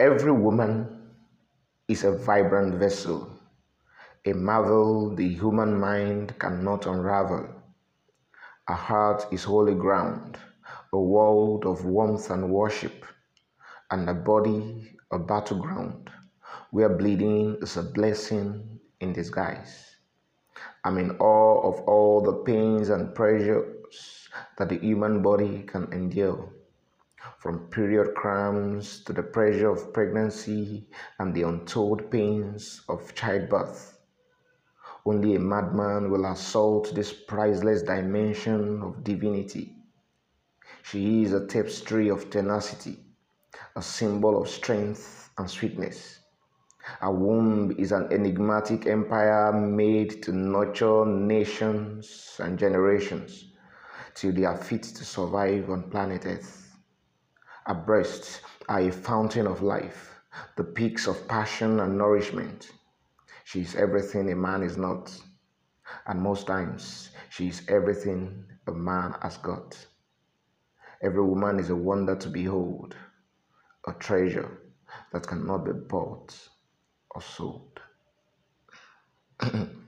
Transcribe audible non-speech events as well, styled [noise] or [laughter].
Every woman is a vibrant vessel, a marvel the human mind cannot unravel. A heart is holy ground, a world of warmth and worship, and a body a battleground where bleeding is a blessing in disguise. I'm in awe of all the pains and pressures that the human body can endure from period cramps to the pressure of pregnancy and the untold pains of childbirth. Only a madman will assault this priceless dimension of divinity. She is a tapestry of tenacity, a symbol of strength and sweetness. A womb is an enigmatic empire made to nurture nations and generations till they are fit to survive on planet Earth. Her breasts are a fountain of life, the peaks of passion and nourishment. She is everything a man is not, and most times she is everything a man has got. Every woman is a wonder to behold, a treasure that cannot be bought or sold. [clears throat]